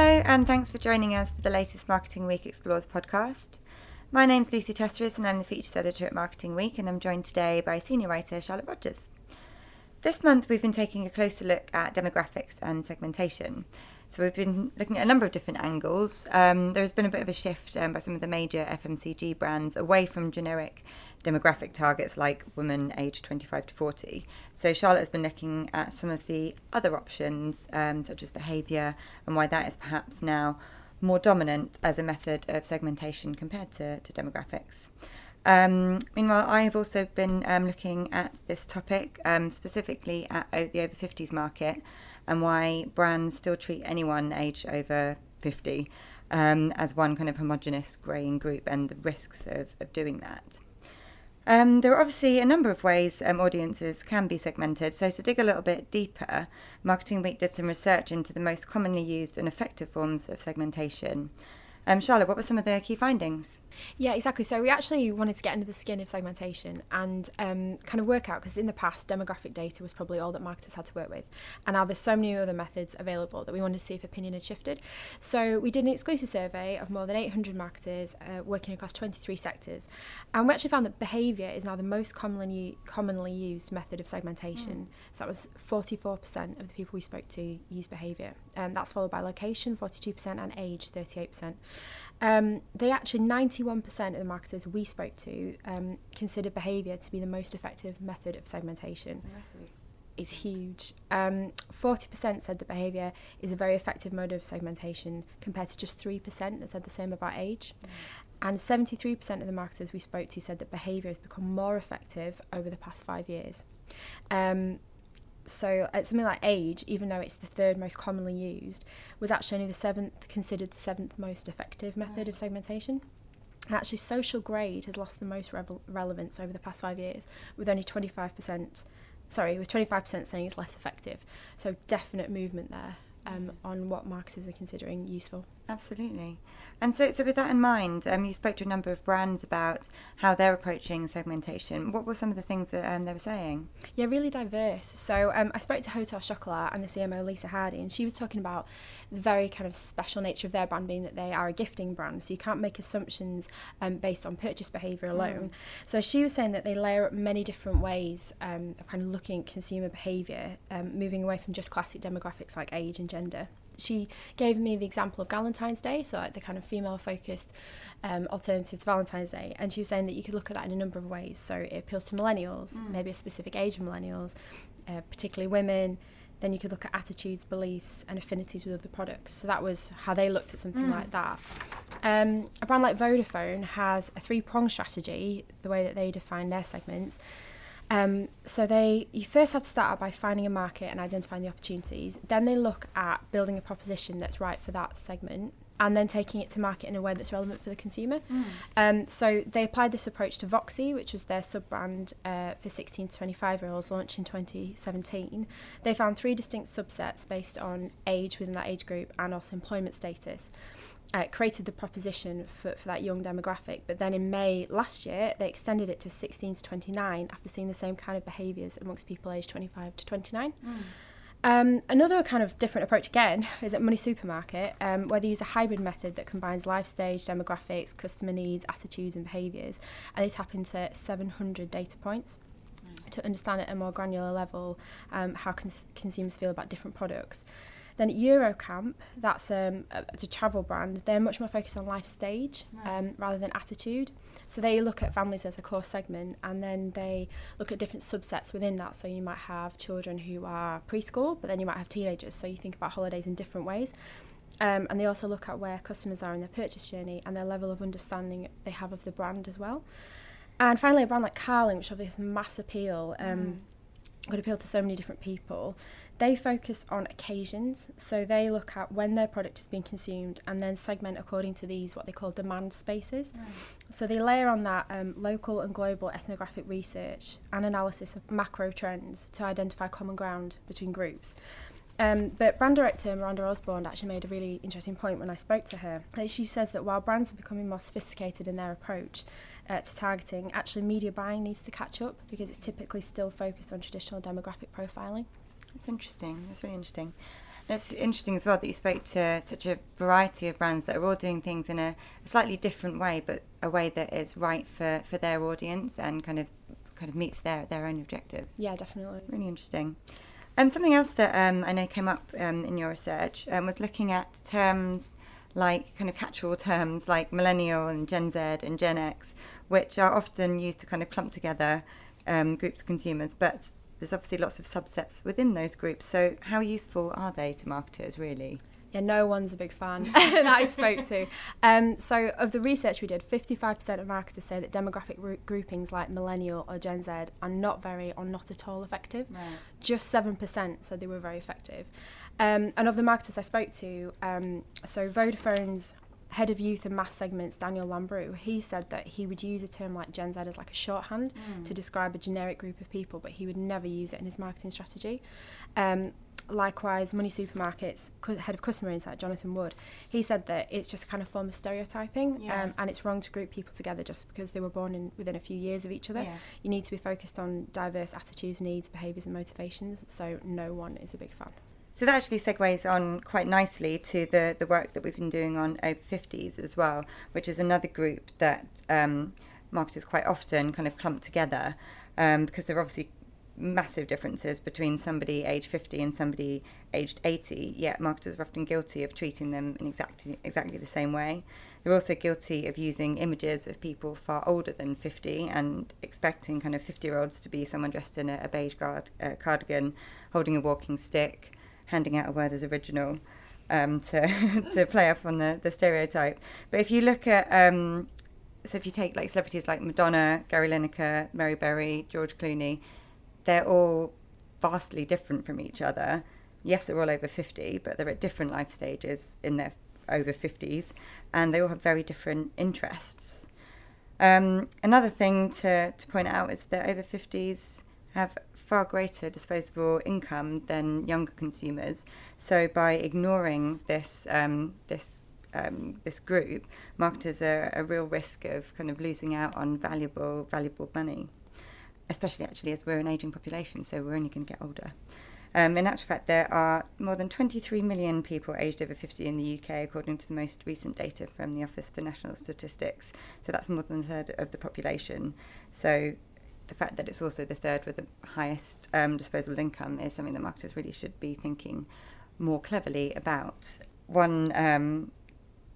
Hello, and thanks for joining us for the latest Marketing Week Explores podcast. My name's Lucy Tesseras, and I'm the features editor at Marketing Week, and I'm joined today by senior writer Charlotte Rogers. This month, we've been taking a closer look at demographics and segmentation. So we've been looking at a number of different angles. Um, there has been a bit of a shift um, by some of the major FMCG brands away from generic demographic targets like women aged 25 to 40. So Charlotte has been looking at some of the other options, um, such as behaviour, and why that is perhaps now more dominant as a method of segmentation compared to, to demographics. Um, meanwhile, I have also been um, looking at this topic, um, specifically at the over 50s market, and why brands still treat anyone aged over 50 um, as one kind of homogenous greying group and the risks of, of doing that. Um, there are obviously a number of ways um, audiences can be segmented. So, to dig a little bit deeper, Marketing Week did some research into the most commonly used and effective forms of segmentation. Um, Charlotte, what were some of the key findings? Yeah, exactly. So we actually wanted to get under the skin of segmentation and um, kind of work out because in the past, demographic data was probably all that marketers had to work with, and now there's so many other methods available that we wanted to see if opinion had shifted. So we did an exclusive survey of more than 800 marketers uh, working across 23 sectors, and we actually found that behaviour is now the most commonly commonly used method of segmentation. Mm. So that was 44% of the people we spoke to use behaviour. Um, that's followed by location, 42%, and age, 38%. Um, they actually 91% of the marketers we spoke to um, consider behaviour to be the most effective method of segmentation. It's huge. Um, 40% said that behaviour is a very effective mode of segmentation compared to just 3% that said the same about age. Mm. And 73% of the marketers we spoke to said that behaviour has become more effective over the past five years. Um, so at something like age, even though it's the third most commonly used, was actually only the seventh considered the seventh most effective method of segmentation. And actually, social grade has lost the most re- relevance over the past five years, with only 25%, sorry, with 25% saying it's less effective. So definite movement there um, on what marketers are considering useful. Absolutely. And so, so with that in mind, um, you spoke to a number of brands about how they're approaching segmentation. What were some of the things that um, they were saying? Yeah, really diverse. So um, I spoke to Hotel Chocolat and the CMO Lisa Hardy, and she was talking about the very kind of special nature of their brand being that they are a gifting brand. So you can't make assumptions um, based on purchase behaviour alone. Mm. So she was saying that they layer up many different ways um, of kind of looking at consumer behaviour, um, moving away from just classic demographics like age and gender she gave me the example of Valentine's Day, so like the kind of female focused um, alternative to Valentine's Day. And she was saying that you could look at that in a number of ways. So it appeals to millennials, mm. maybe a specific age of millennials, uh, particularly women. Then you could look at attitudes, beliefs, and affinities with other products. So that was how they looked at something mm. like that. Um, a brand like Vodafone has a three pronged strategy, the way that they define their segments. Um, so they, you first have to start out by finding a market and identifying the opportunities. Then they look at building a proposition that's right for that segment, and then taking it to market in a way that's relevant for the consumer. Mm. Um, so they applied this approach to VOXI, which was their sub brand uh, for 16 to 25 year olds, launched in 2017. They found three distinct subsets based on age within that age group and also employment status uh, created the proposition for, for that young demographic. But then in May last year, they extended it to 16 to 29 after seeing the same kind of behaviours amongst people aged 25 to 29. Mm. Um, another kind of different approach again is at Money Supermarket, um, where they use a hybrid method that combines life stage, demographics, customer needs, attitudes, and behaviours, and they tap into 700 data points to understand at a more granular level um, how cons- consumers feel about different products. Then Eurocamp, that's um, a, a travel brand. They're much more focused on life stage um, rather than attitude. So they look at families as a core segment, and then they look at different subsets within that. So you might have children who are preschool, but then you might have teenagers. So you think about holidays in different ways. Um, and they also look at where customers are in their purchase journey and their level of understanding they have of the brand as well. And finally, a brand like Carling, which obviously has mass appeal, um, mm. Could appeal to so many different people. They focus on occasions, so they look at when their product is being consumed and then segment according to these what they call demand spaces. Mm. So they layer on that um, local and global ethnographic research and analysis of macro trends to identify common ground between groups. Um, but brand director Miranda Osborne actually made a really interesting point when I spoke to her. That she says that while brands are becoming more sophisticated in their approach uh, to targeting, actually media buying needs to catch up because it's typically still focused on traditional demographic profiling. That's interesting. That's really interesting. It's interesting as well that you spoke to such a variety of brands that are all doing things in a, slightly different way, but a way that is right for, for their audience and kind of kind of meets their, their own objectives. Yeah, definitely. Really interesting. Um, something else that um, I know came up um, in your research um, was looking at terms like kind of catch-all terms like millennial and Gen Z and Gen X, which are often used to kind of clump together um, groups of consumers, but there's obviously lots of subsets within those groups. So, how useful are they to marketers, really? Yeah, no one's a big fan that I spoke to. Um, so, of the research we did, 55% of marketers say that demographic groupings like millennial or Gen Z are not very or not at all effective. Right. Just 7% said they were very effective. Um, and of the marketers I spoke to, um, so Vodafone's head of youth and mass segments, Daniel Lambrou, he said that he would use a term like Gen Z as like a shorthand mm. to describe a generic group of people, but he would never use it in his marketing strategy. Um, likewise, Money Supermarkets head of customer insight, Jonathan Wood, he said that it's just a kind of form of stereotyping, yeah. um, and it's wrong to group people together just because they were born in within a few years of each other. Yeah. You need to be focused on diverse attitudes, needs, behaviours, and motivations. So no one is a big fan. So that actually segues on quite nicely to the, the work that we've been doing on over 50s as well, which is another group that um, marketers quite often kind of clump together um, because there are obviously massive differences between somebody aged 50 and somebody aged 80, yet marketers are often guilty of treating them in exactly, exactly the same way. They're also guilty of using images of people far older than 50 and expecting kind of 50 year olds to be someone dressed in a, a beige guard, uh, cardigan, holding a walking stick handing out a Werther's Original um, to to play off on the, the stereotype. But if you look at um, so if you take like celebrities like Madonna, Gary Lineker, Mary Berry, George Clooney, they're all vastly different from each other. Yes, they're all over 50, but they're at different life stages in their over 50s, and they all have very different interests. Um, another thing to, to point out is that over 50s have far greater disposable income than younger consumers. So by ignoring this um, this um, this group, marketers are a real risk of kind of losing out on valuable valuable money, especially actually as we're an aging population, so we're only going to get older. Um, in actual fact, there are more than 23 million people aged over 50 in the UK, according to the most recent data from the Office for National Statistics. So that's more than a third of the population. So the fact that it's also the third with the highest um, disposable income is something that marketers really should be thinking more cleverly about. One um,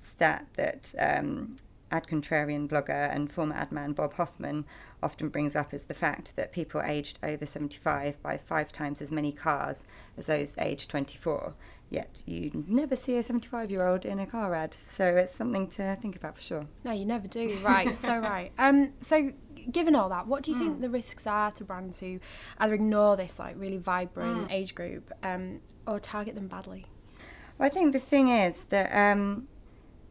stat that um, ad contrarian blogger and former ad man Bob Hoffman often brings up is the fact that people aged over 75 buy five times as many cars as those aged 24. Yet you never see a 75 year old in a car ad. So it's something to think about for sure. No, you never do. Right, so right. Um, so given all that, what do you mm. think the risks are to brands who either ignore this like really vibrant mm. age group um, or target them badly? Well, I think the thing is that um,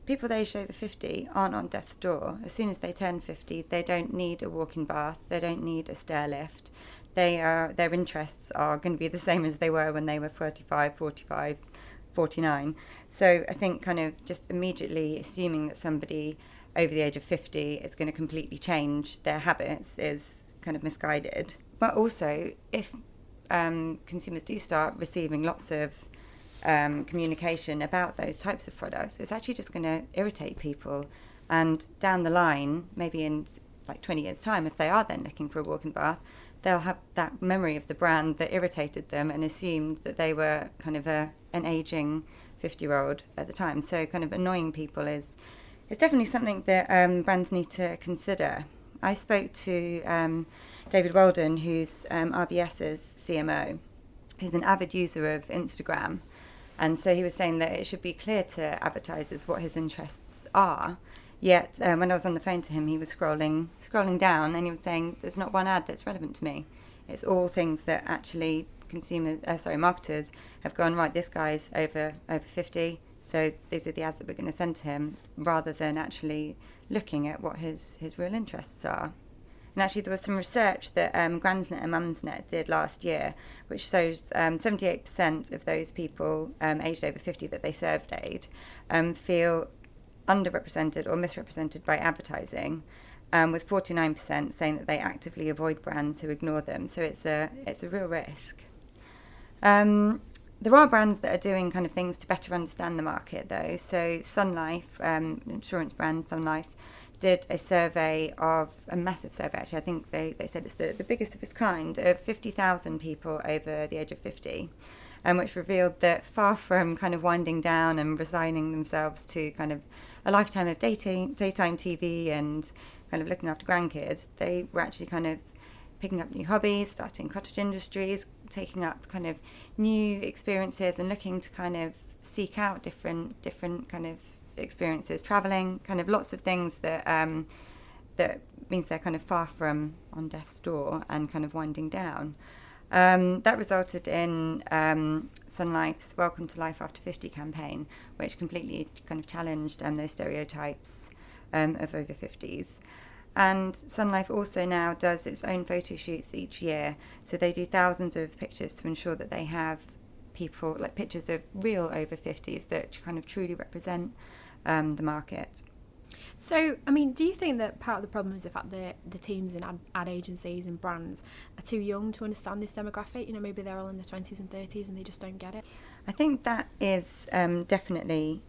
people aged over 50 aren't on death's door. As soon as they turn 50, they don't need a walk-in bath, they don't need a stair lift. They are, their interests are going to be the same as they were when they were 35, 45, 49. So I think kind of just immediately assuming that somebody over the age of 50 is going to completely change their habits is kind of misguided. But also, if um, consumers do start receiving lots of um, communication about those types of products, it's actually just going to irritate people. And down the line, maybe in like 20 years' time, if they are then looking for a walk-in bath, they'll have that memory of the brand that irritated them and assumed that they were kind of a, an aging 50 year old at the time. So, kind of annoying people is it's definitely something that um, brands need to consider. I spoke to um, David Wheldon, who's um, RBS's CMO, who's an avid user of Instagram. And so he was saying that it should be clear to advertisers what his interests are. Yet um, when I was on the phone to him, he was scrolling scrolling down, and he was saying, "There's not one ad that's relevant to me. It's all things that actually consumers, uh, sorry, marketers have gone right. This guy's over over fifty. So these are the ads that we're going to send to him, rather than actually looking at what his, his real interests are. And actually, there was some research that um, Gransnet and Mumsnet did last year, which shows um, 78% of those people um, aged over 50 that they surveyed um, feel underrepresented or misrepresented by advertising, um, with 49% saying that they actively avoid brands who ignore them. So it's a it's a real risk. Um, there are brands that are doing kind of things to better understand the market, though. So Sun Life, um, insurance brand Sun Life, did a survey of a massive survey. Actually, I think they, they said it's the, the biggest of its kind of fifty thousand people over the age of fifty, um, which revealed that far from kind of winding down and resigning themselves to kind of a lifetime of dating, daytime TV and kind of looking after grandkids, they were actually kind of picking up new hobbies, starting cottage industries, taking up kind of new experiences and looking to kind of seek out different different kind of experiences, traveling, kind of lots of things that um, that means they're kind of far from on death's door and kind of winding down. Um, that resulted in um, Sun Life's Welcome to Life After 50 campaign, which completely kind of challenged um, those stereotypes um, of over 50s. And Sun Life also now does its own photo shoots each year. So they do thousands of pictures to ensure that they have people, like pictures of real over 50s that kind of truly represent um, the market. So, I mean, do you think that part of the problem is the fact that the teams and ad, ad, agencies and brands are too young to understand this demographic? You know, maybe they're all in their 20s and 30s and they just don't get it? I think that is um, definitely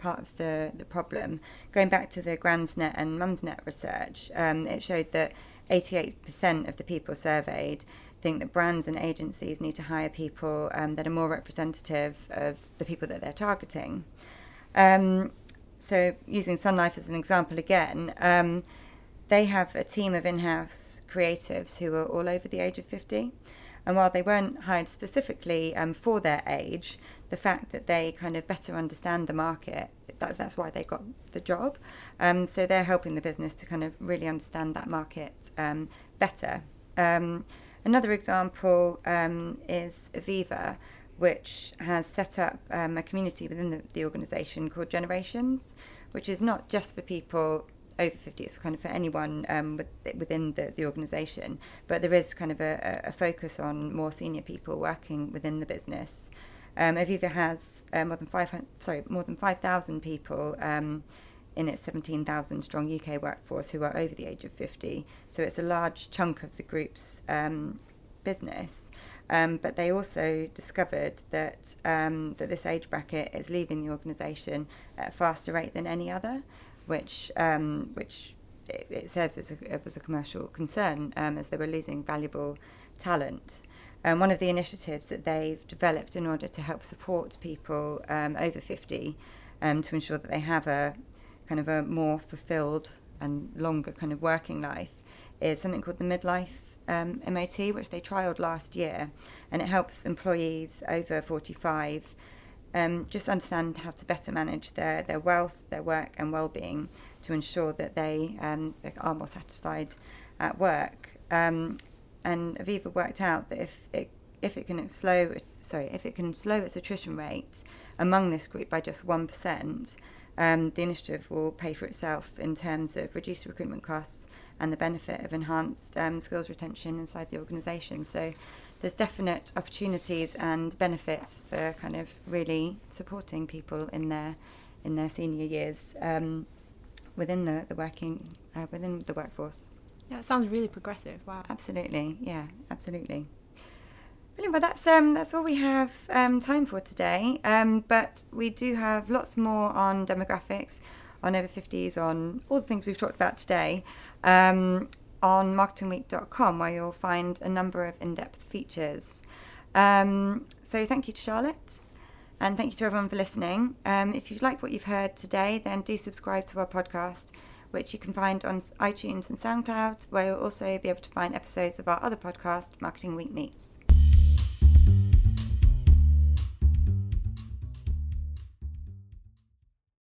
part of the, the problem. Going back to the Gransnet and Mumsnet research, um, it showed that 88% of the people surveyed think that brands and agencies need to hire people um, that are more representative of the people that they're targeting. Um, so, using Sun Life as an example again, um, they have a team of in house creatives who are all over the age of 50. And while they weren't hired specifically um, for their age, the fact that they kind of better understand the market, that's, that's why they got the job. Um, so they're helping the business to kind of really understand that market um, better. Um, another example um, is Aviva, which has set up um, a community within the, the organisation called Generations, which is not just for people over 50 it's kind of for anyone um, with, within the, the organisation but there is kind of a, a, focus on more senior people working within the business um, Aviva has uh, more than five sorry more than 5,000 people um, in its 17,000 strong UK workforce who are over the age of 50 so it's a large chunk of the group's um, business um, but they also discovered that um, that this age bracket is leaving the organisation at a faster rate than any other, which um, which it, it says is a, was a commercial concern as they were losing valuable talent. Um, one of the initiatives that they've developed in order to help support people um, over 50 um, to ensure that they have a kind of a more fulfilled and longer kind of working life is something called the midlife um, MOT, which they trialled last year, and it helps employees over 45 um, just understand how to better manage their, their wealth, their work, and well-being to ensure that they, um, they are more satisfied at work. Um, and Aviva worked out that if it if it can slow sorry if it can slow its attrition rate among this group by just one percent, um, the initiative will pay for itself in terms of reduced recruitment costs and the benefit of enhanced um, skills retention inside the organisation. So there's definite opportunities and benefits for kind of really supporting people in their in their senior years um, within the, the working uh, within the workforce. It sounds really progressive. Wow. Absolutely. Yeah, absolutely. Brilliant. Well, that's um, that's all we have um, time for today. Um, but we do have lots more on demographics, on over 50s, on all the things we've talked about today. Um, on marketingweek.com, where you'll find a number of in depth features. Um, so, thank you to Charlotte. And thank you to everyone for listening. Um, if you like what you've heard today, then do subscribe to our podcast, which you can find on iTunes and SoundCloud, where you'll also be able to find episodes of our other podcast, Marketing Week Meets.